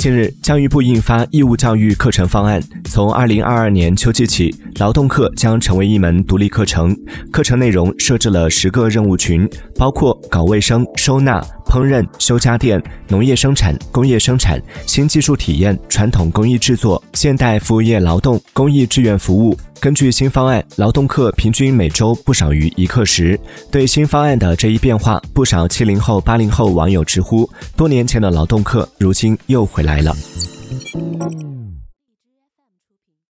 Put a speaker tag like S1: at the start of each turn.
S1: 近日，教育部印发义务教育课程方案，从二零二二年秋季起，劳动课将成为一门独立课程。课程内容设置了十个任务群，包括搞卫生、收纳。烹饪、修家电、农业生产、工业生产、新技术体验、传统工艺制作、现代服务业劳动、公益志愿服务。根据新方案，劳动课平均每周不少于一课时。对新方案的这一变化，不少七零后、八零后网友直呼：多年前的劳动课，如今又回来了。